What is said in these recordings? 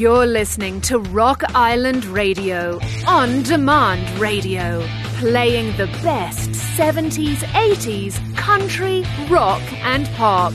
You're listening to Rock Island Radio, on demand radio, playing the best 70s, 80s, country, rock, and pop.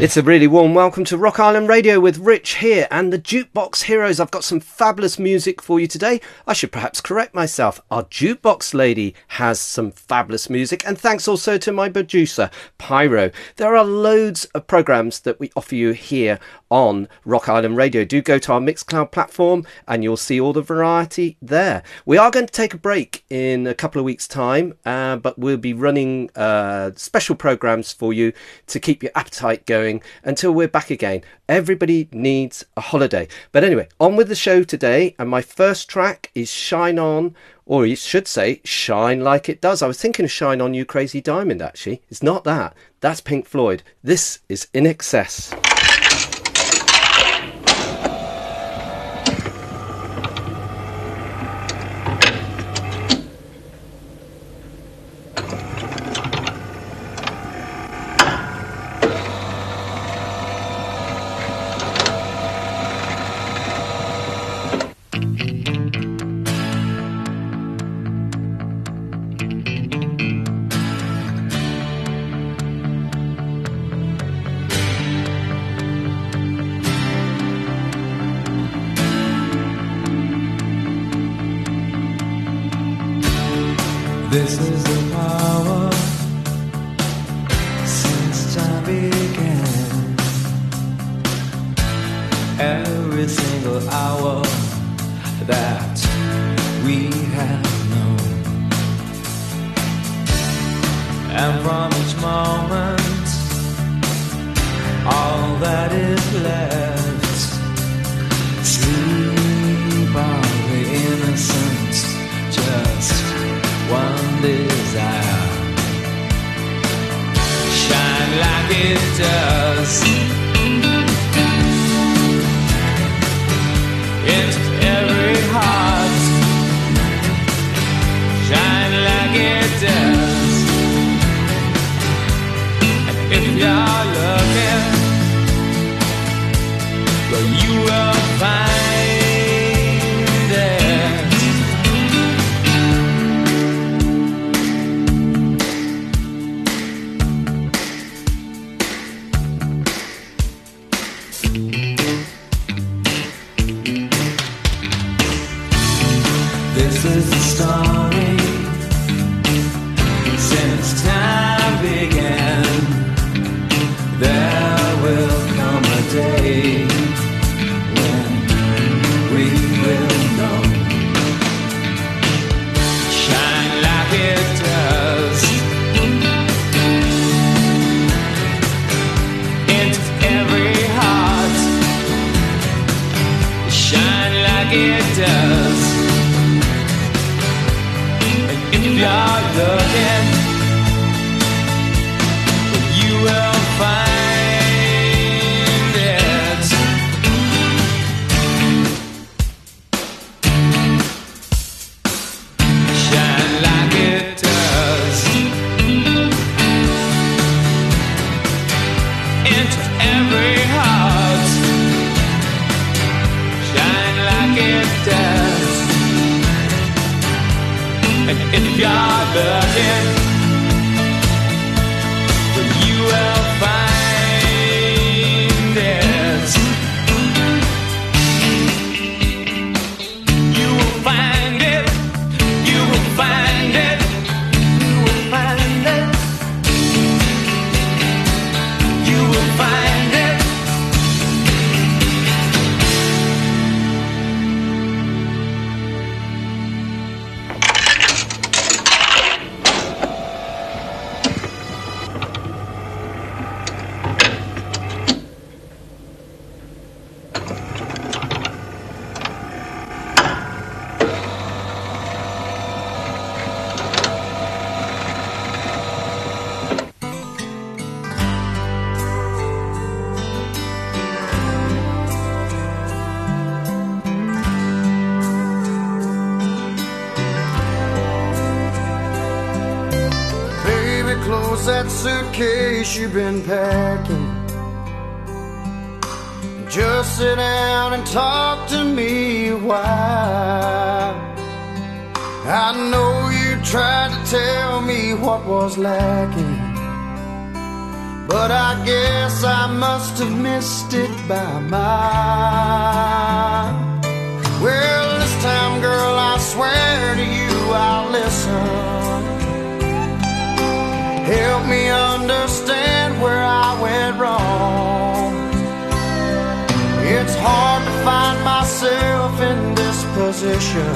It's a really warm welcome to Rock Island Radio with Rich here and the Jukebox Heroes. I've got some fabulous music for you today. I should perhaps correct myself. Our Jukebox lady has some fabulous music, and thanks also to my producer, Pyro. There are loads of programs that we offer you here on Rock Island Radio. Do go to our Mixcloud platform and you'll see all the variety there. We are going to take a break in a couple of weeks' time, uh, but we'll be running uh, special programs for you to keep your appetite going until we're back again. Everybody needs a holiday. But anyway, on with the show today, and my first track is Shine On. Or you should say, shine like it does. I was thinking of Shine On You Crazy Diamond, actually. It's not that. That's Pink Floyd. This is INXS. This and from each moment, all that is left, sleep on the innocence, just one desire. Shine like it does. And if you're it by mile. Well, this time, girl, I swear to you I'll listen. Help me understand where I went wrong. It's hard to find myself in this position.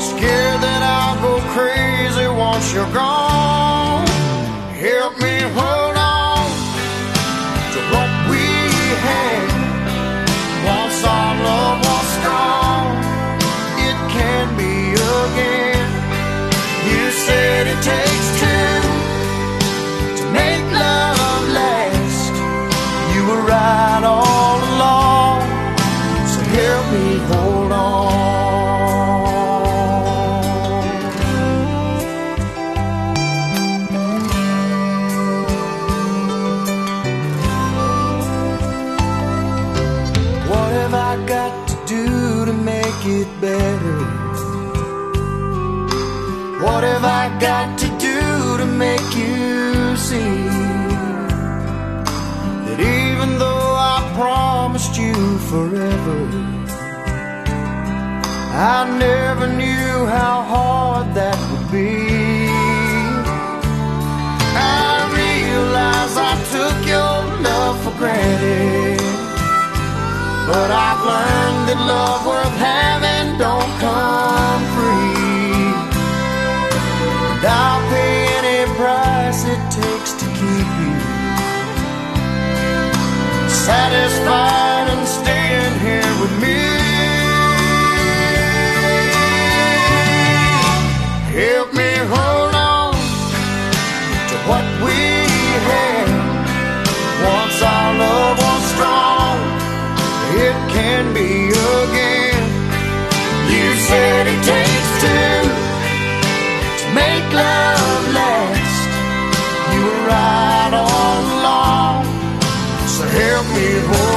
Scared that I'll go crazy once you're gone. I never knew how hard that would be. I realize I took your love for granted. But I've learned that love worth having don't come free. And I'll pay any price it takes to keep you satisfied help me hold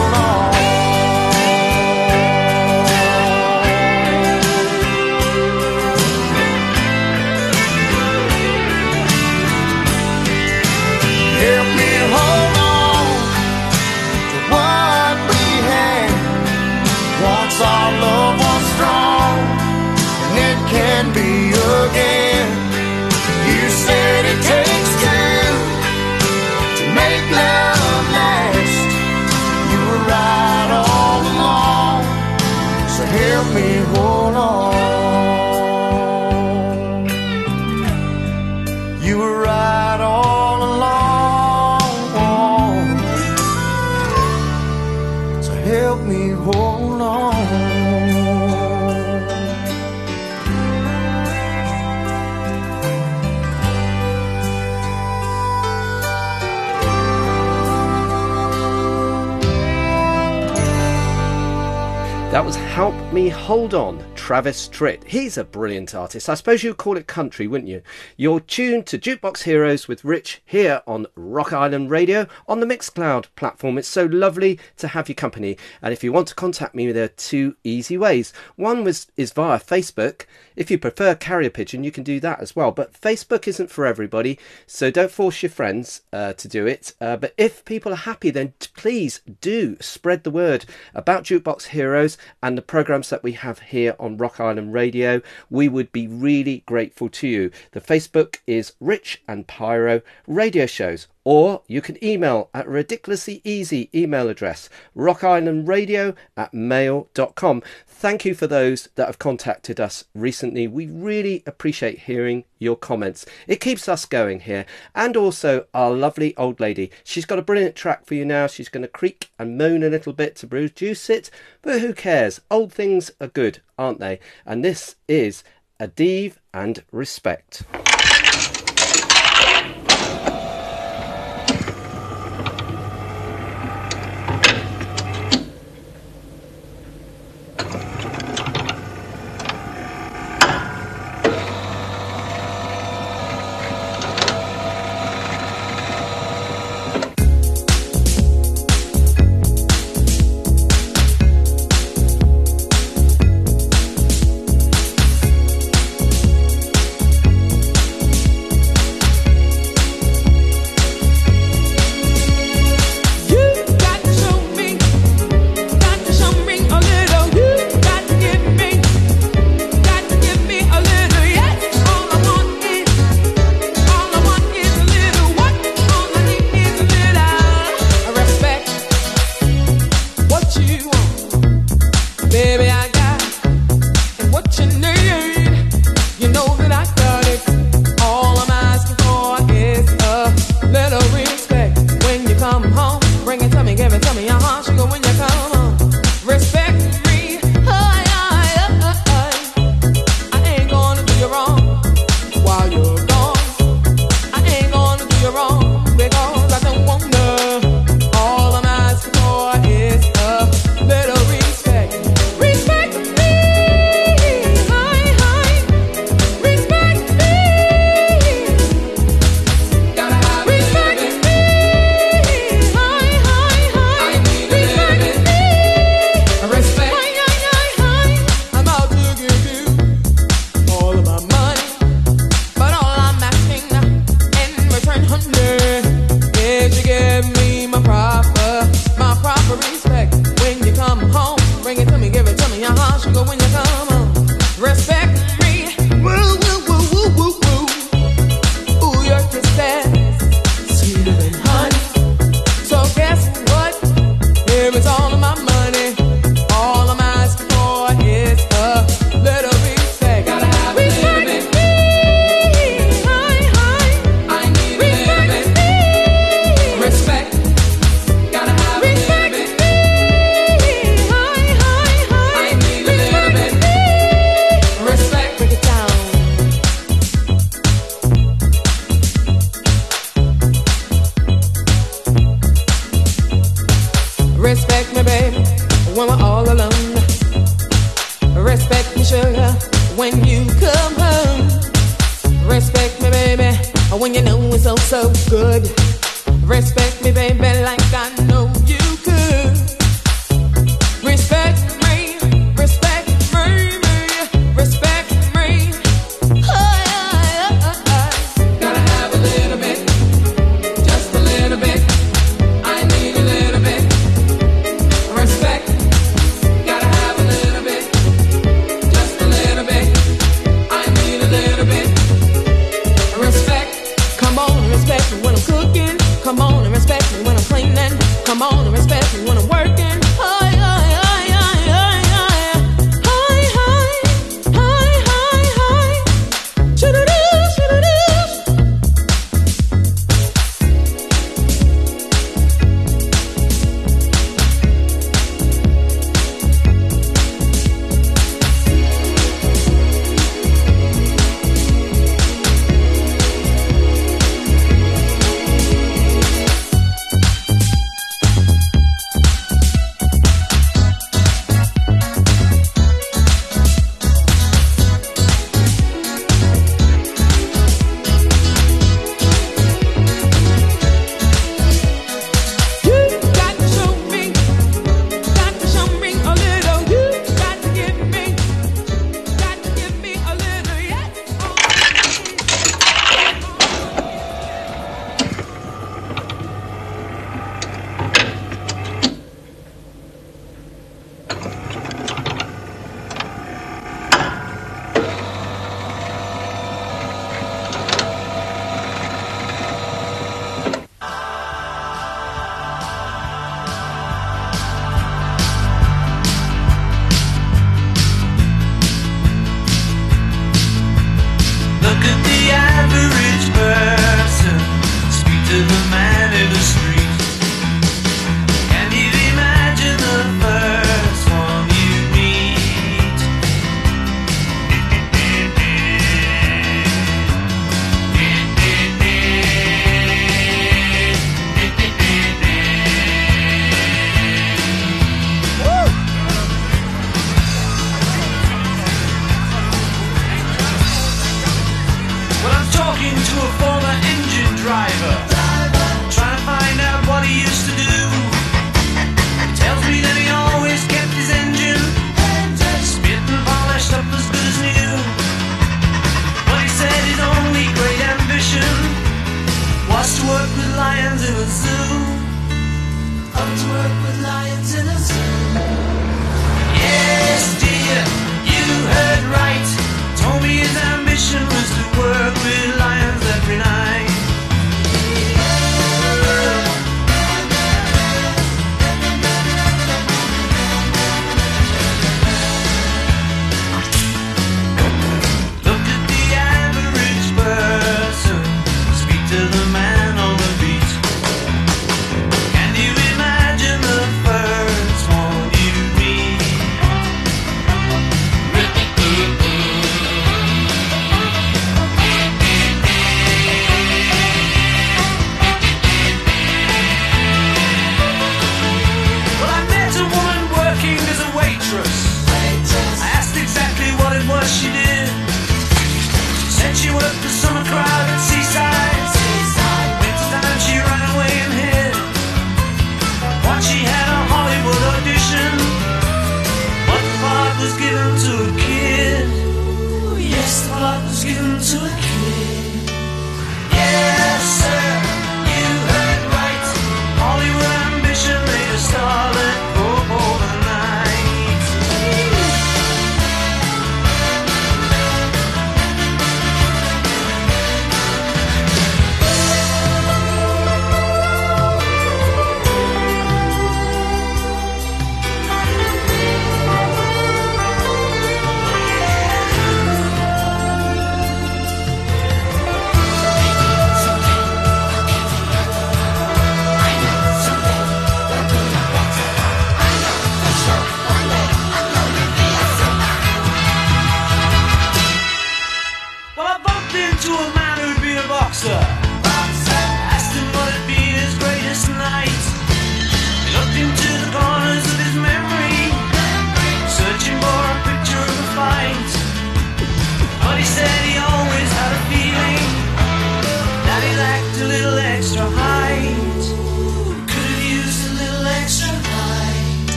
Me Hold On, Travis Tritt. He's a brilliant artist. I suppose you'd call it country, wouldn't you? You're tuned to Jukebox Heroes with Rich here on Rock Island Radio on the Mixcloud platform. It's so lovely to have your company. And if you want to contact me, there are two easy ways. One was is via Facebook. If you prefer carrier pigeon, you can do that as well. But Facebook isn't for everybody, so don't force your friends uh, to do it. Uh, but if people are happy, then please do spread the word about Jukebox Heroes and the programs that we have here on Rock Island Radio. We would be really grateful to you. The Facebook is Rich and Pyro Radio Shows. Or you can email at ridiculously easy email address, rockislandradio at mail.com. Thank you for those that have contacted us recently. We really appreciate hearing your comments. It keeps us going here. And also our lovely old lady. She's got a brilliant track for you now. She's going to creak and moan a little bit to produce it. But who cares? Old things are good, aren't they? And this is Adeva and Respect.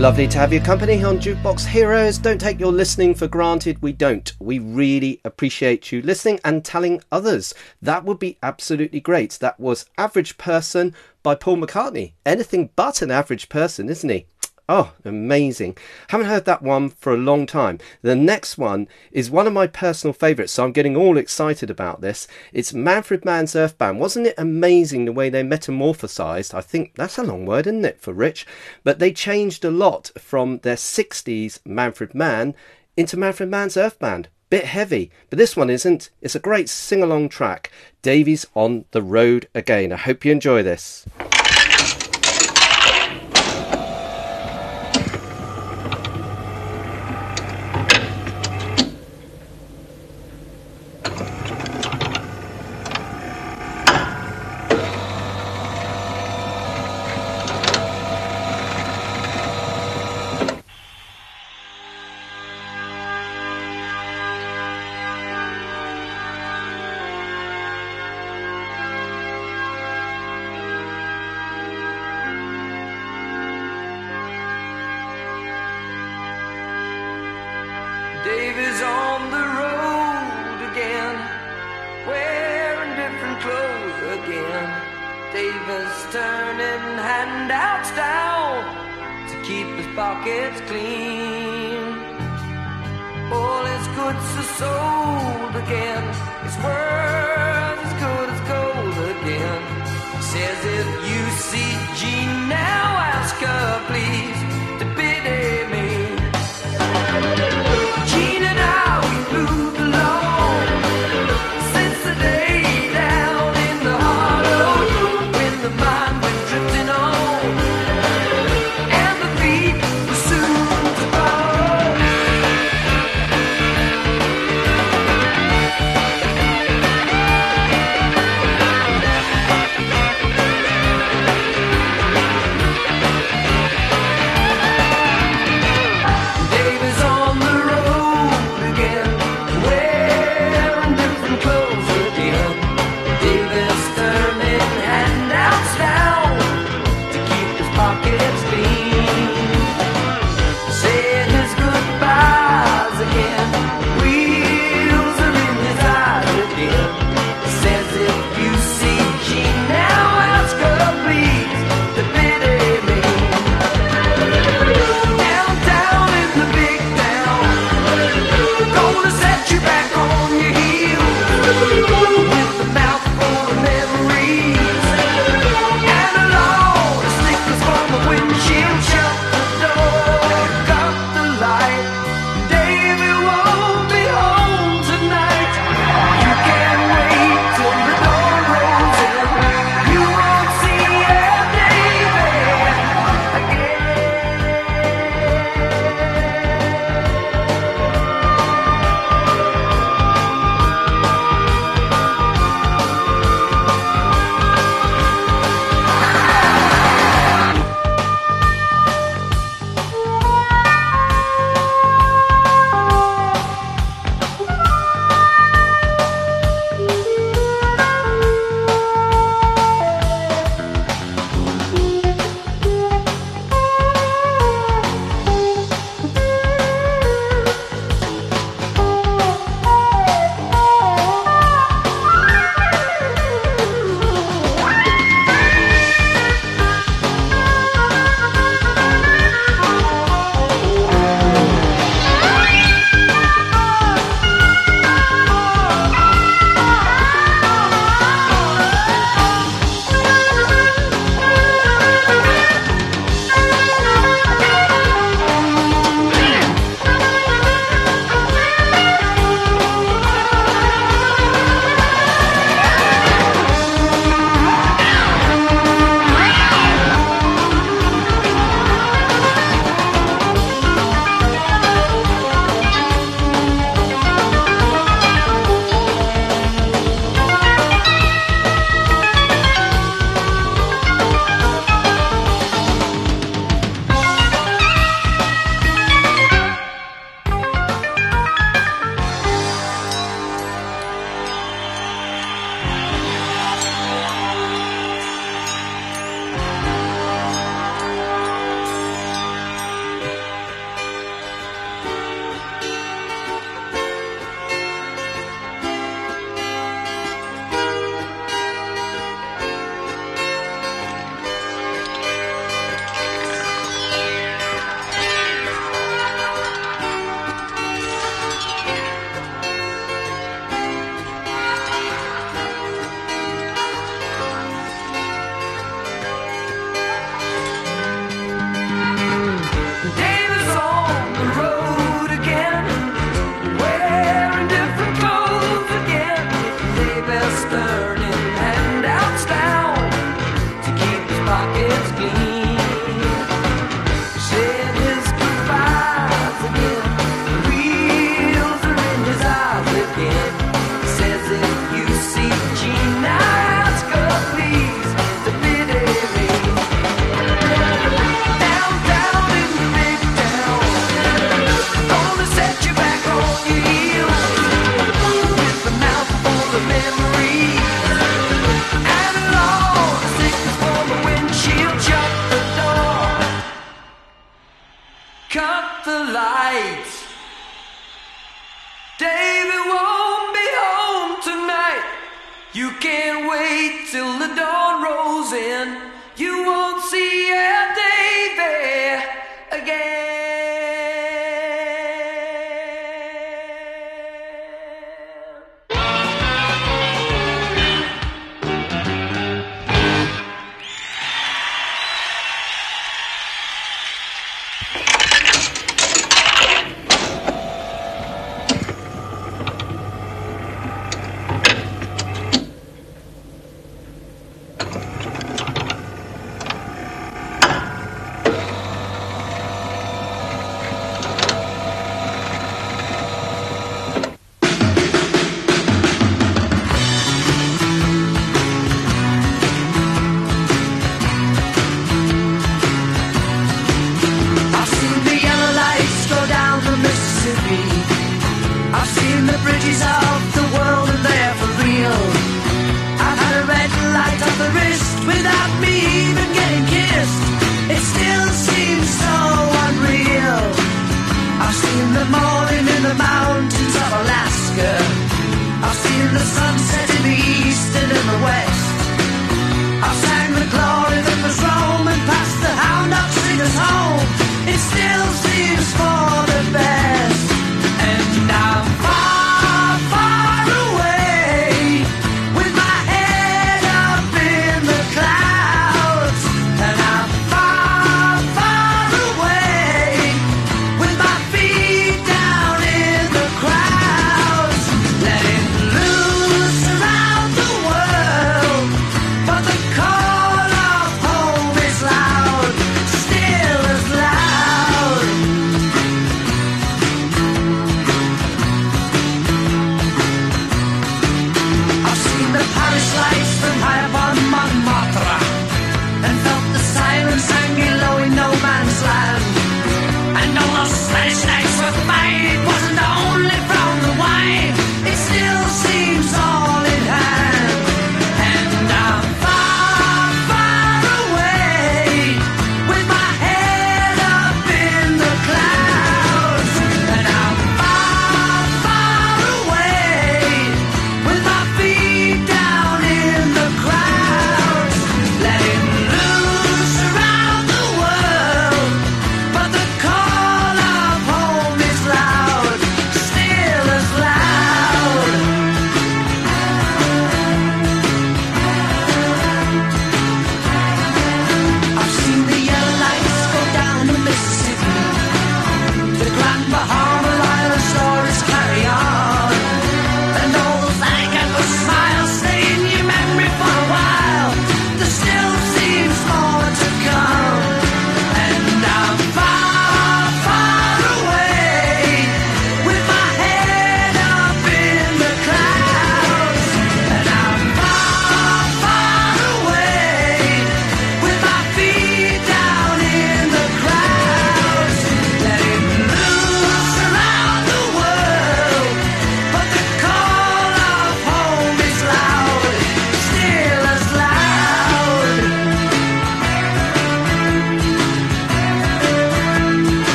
Lovely to have your company on Jukebox Heroes. Don't take your listening for granted. We don't. We really appreciate you listening and telling others. That would be absolutely great. That was Average Person by Paul McCartney. Anything but an average person, isn't he? Oh, amazing. Haven't heard that one for a long time. The next one is one of my personal favourites, so I'm getting all excited about this. It's Manfred Mann's Earth Band. Wasn't it amazing the way they metamorphosized? I think that's a long word, isn't it, for rich? But they changed a lot from their 60s Manfred Mann into Manfred Mann's Earth Band. Bit heavy, but this one isn't. It's a great sing along track. Davy's on the road again. I hope you enjoy this.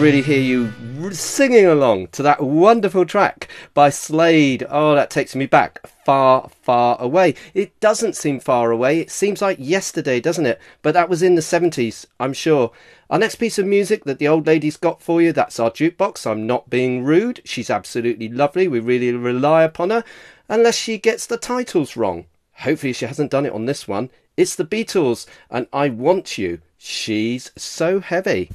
Really hear you singing along to that wonderful track by Slade. Oh, that takes me back far, far away. It doesn't seem far away. It seems like yesterday, doesn't it? But that was in the 70s, I'm sure. Our next piece of music that the old lady's got for you, that's our jukebox. I'm not being rude. She's absolutely lovely. We really rely upon her, unless she gets the titles wrong. Hopefully, she hasn't done it on this one. It's the Beatles, and I Want You. She's so heavy.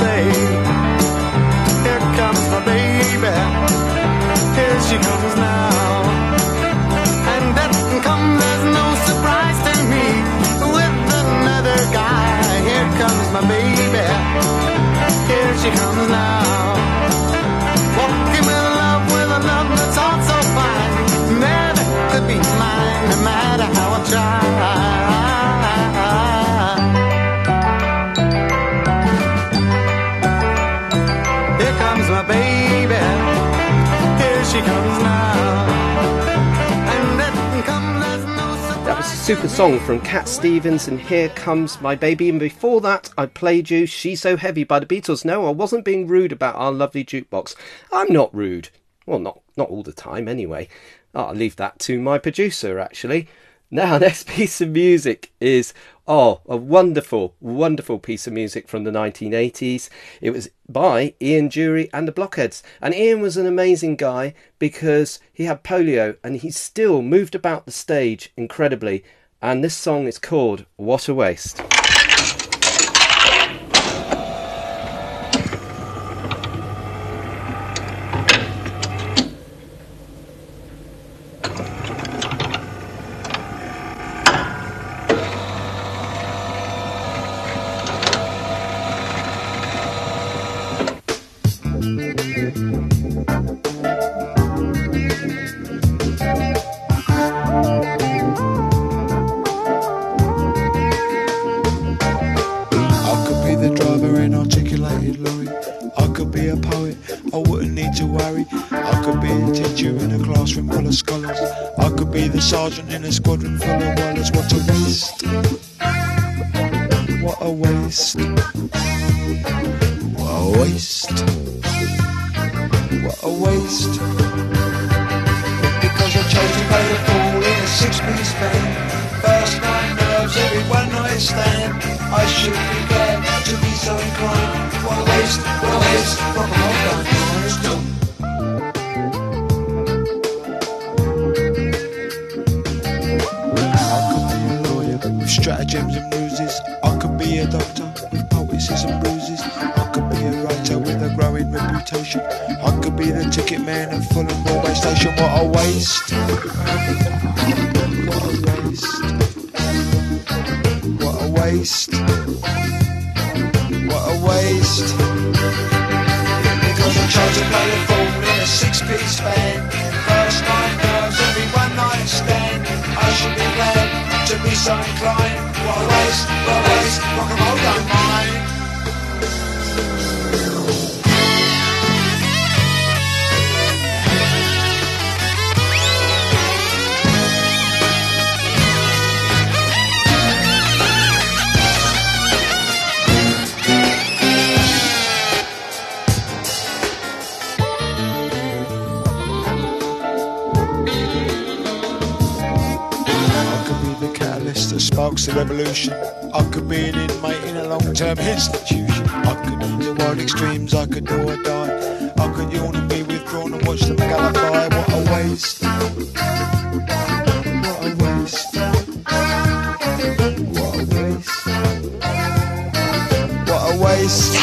Say. Here comes my baby. Here she comes now. And that comes as no surprise to me. With another guy, here comes my baby. Here she comes now. Walking a love, with a love that's all so fine. Never could be mine, no matter how I try. That was a super song from Cat Stevens and Here Comes My Baby. And before that, I played you She's So Heavy by the Beatles. No, I wasn't being rude about our lovely jukebox. I'm not rude. Well, not, not all the time, anyway. Ah, I'll leave that to my producer, actually. Now, next piece of music is, oh, a wonderful, wonderful piece of music from the 1980s. It was by Ian Dury and the Blockheads. And Ian was an amazing guy because he had polio and he still moved about the stage incredibly. And this song is called What a Waste. To play the fool in a six-piece band. First night nerves, every one night stand. I should be glad to be so inclined. What a waste, what a waste, rock and roll don't revolution. I could be an inmate in a long-term institution. I could into wild extremes, I could do or die. I could yawn and be withdrawn and watch them gallify. What a waste. What a waste. What a waste. What a waste.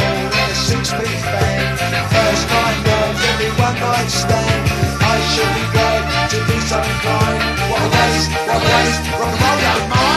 To a six-piece band. First night nerves, every one night. What a waste, rock and roll don't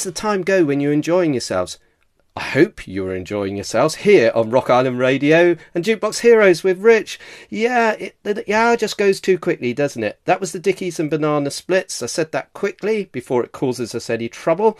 does the time go when you're enjoying yourselves? I hope you're enjoying yourselves here on Rock Island Radio and Jukebox Heroes with Rich. Yeah, it, the, hour just goes too quickly, doesn't it? That was the Dickies and Banana Splits. I said that quickly before it causes us any trouble.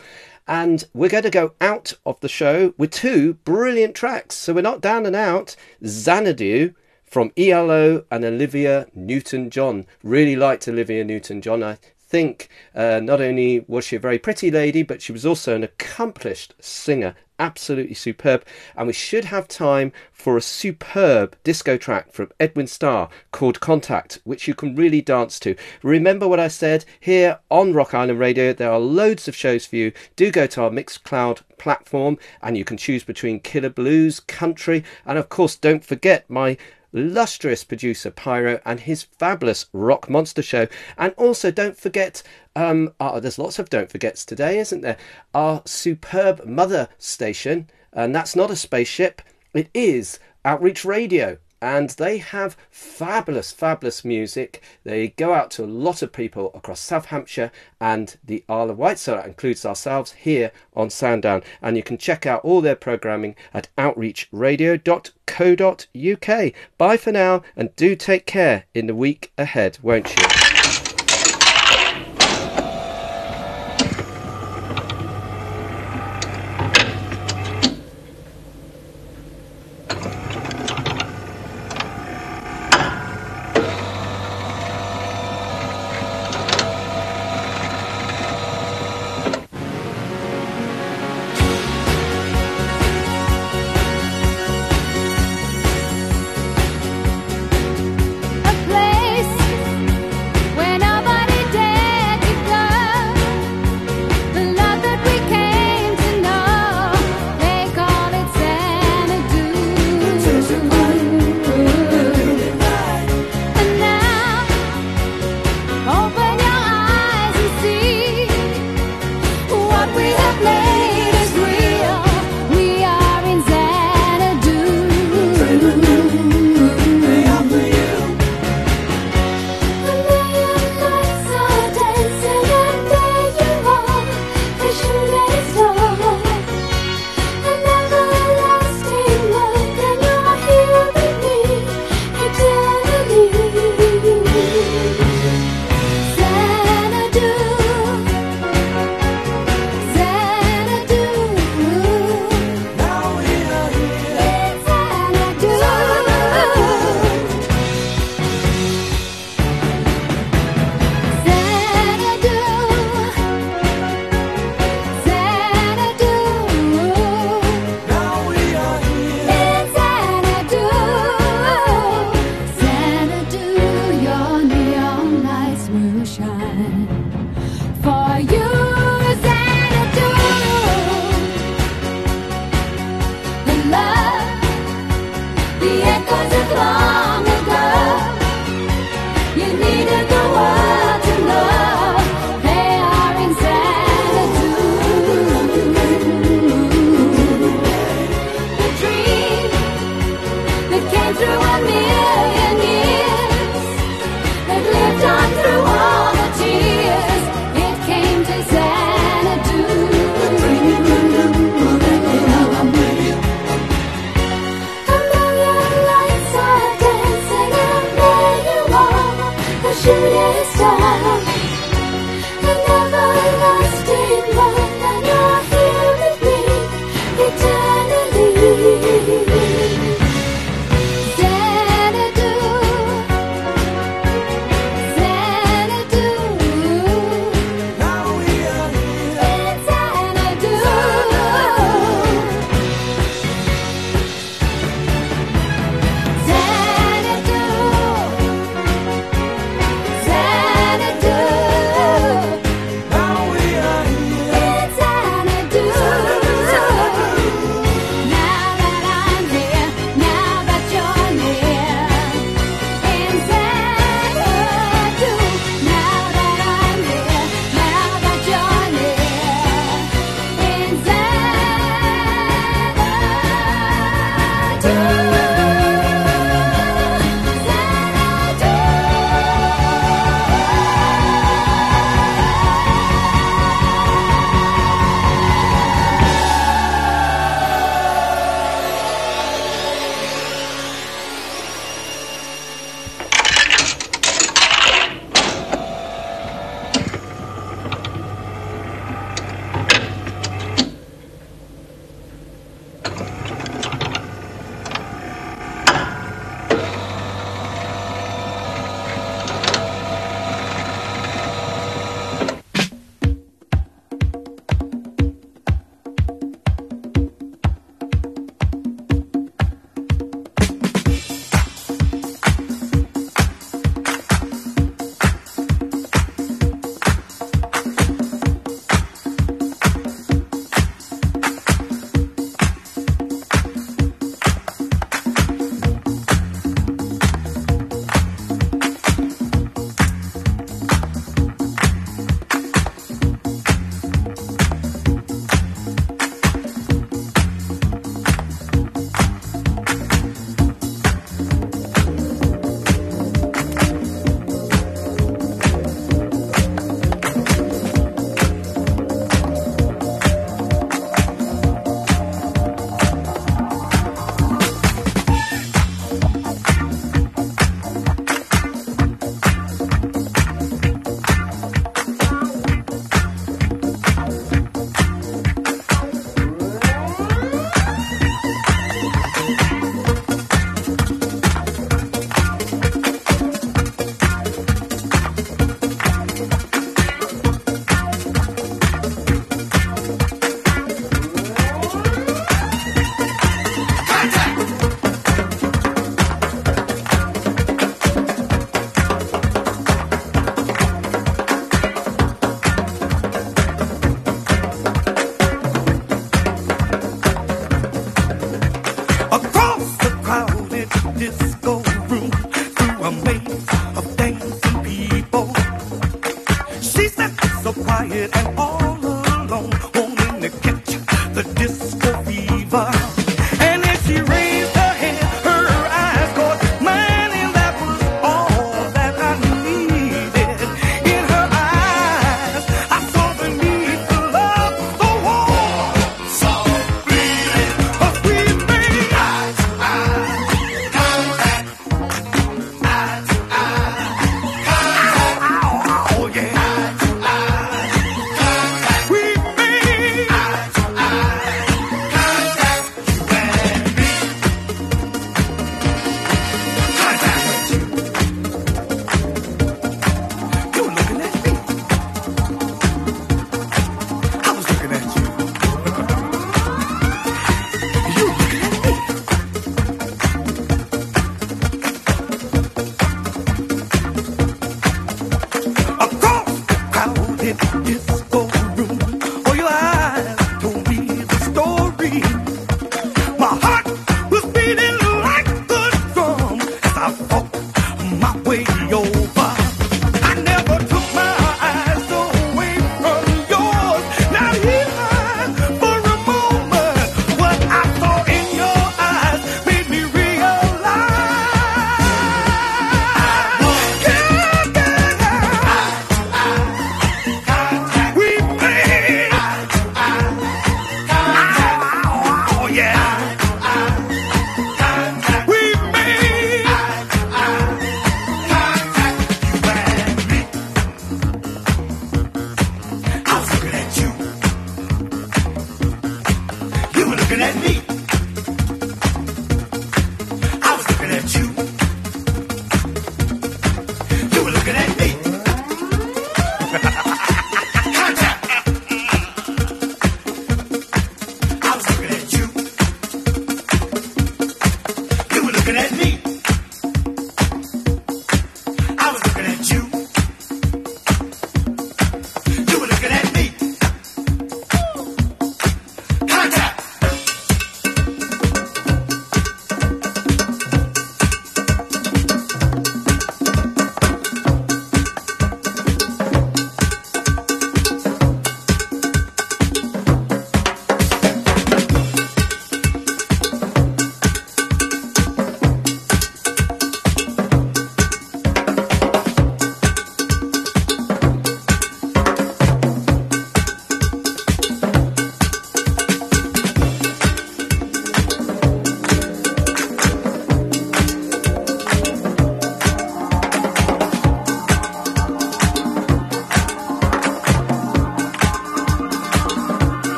And we're going to go out of the show with two brilliant tracks. So we're not down and out. Xanadu from ELO and Olivia Newton John. Really liked Olivia Newton John. I think uh, not only was she a very pretty lady, but she was also an accomplished singer. Absolutely superb. And we should have time for a superb disco track from Edwin Starr called Contact, which you can really dance to. Remember what I said here on Rock Island Radio? There are loads of shows for you. Do go to our Mixcloud platform and you can choose between Killer Blues, Country, and of course, don't forget my lustrous producer Pyro and his fabulous Rock Monster show. And also, don't forget, um, oh, there's lots of don't forgets today, isn't there? Our superb mother station, and that's not a spaceship, it is Outreach Radio. And they have fabulous, fabulous music. They go out to a lot of people across South Hampshire and the Isle of Wight. So that includes ourselves here on Sandown. And you can check out all their programming at outreachradio.co.uk. Bye for now and do take care in the week ahead, won't you?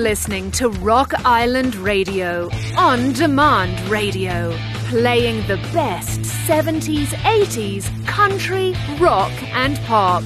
Listening to Rock Island Radio, on demand radio, playing the best 70s, 80s, country, rock, and pop.